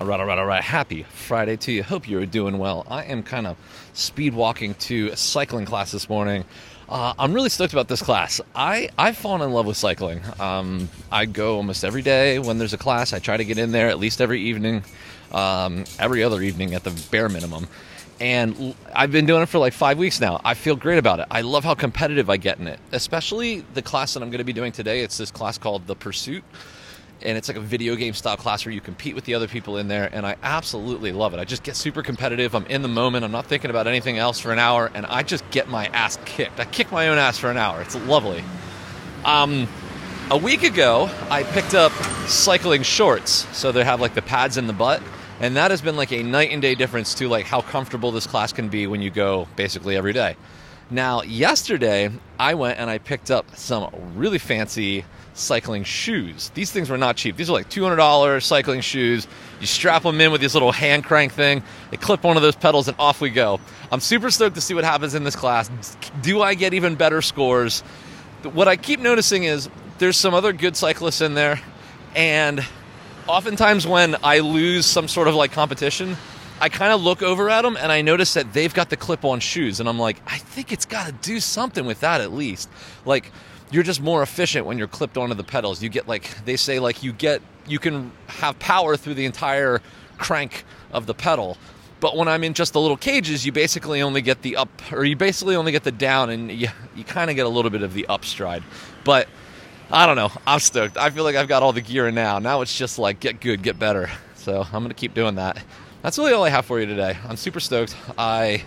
All right, all right, all right. Happy Friday to you. Hope you're doing well. I am kind of speed walking to a cycling class this morning. Uh, I'm really stoked about this class. I, I've fallen in love with cycling. Um, I go almost every day when there's a class. I try to get in there at least every evening, um, every other evening at the bare minimum. And I've been doing it for like five weeks now. I feel great about it. I love how competitive I get in it, especially the class that I'm going to be doing today. It's this class called The Pursuit and it's like a video game style class where you compete with the other people in there and i absolutely love it. I just get super competitive. I'm in the moment. I'm not thinking about anything else for an hour and i just get my ass kicked. I kick my own ass for an hour. It's lovely. Um, a week ago i picked up cycling shorts. So they have like the pads in the butt and that has been like a night and day difference to like how comfortable this class can be when you go basically every day. Now yesterday i went and i picked up some really fancy cycling shoes. These things were not cheap. These are like $200 cycling shoes. You strap them in with this little hand crank thing. They clip one of those pedals and off we go. I'm super stoked to see what happens in this class. Do I get even better scores? What I keep noticing is there's some other good cyclists in there and oftentimes when I lose some sort of like competition, I kind of look over at them and I notice that they've got the clip on shoes and I'm like, I think it's got to do something with that at least. Like you're just more efficient when you're clipped onto the pedals. You get like they say like you get you can have power through the entire crank of the pedal. But when I'm in just the little cages, you basically only get the up or you basically only get the down and you you kind of get a little bit of the up stride. But I don't know. I'm stoked. I feel like I've got all the gear now. Now it's just like get good, get better. So I'm going to keep doing that. That's really all I have for you today. I'm super stoked. I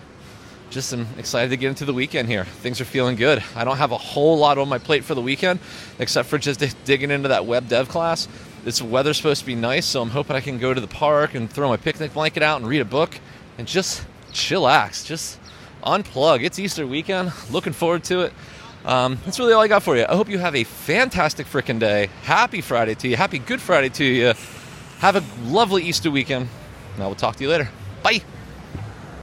just am excited to get into the weekend here. Things are feeling good. I don't have a whole lot on my plate for the weekend, except for just digging into that web dev class. This weather's supposed to be nice, so I'm hoping I can go to the park and throw my picnic blanket out and read a book and just chillax, just unplug. It's Easter weekend. Looking forward to it. Um, that's really all I got for you. I hope you have a fantastic freaking day. Happy Friday to you. Happy Good Friday to you. Have a lovely Easter weekend. And I will talk to you later. Bye.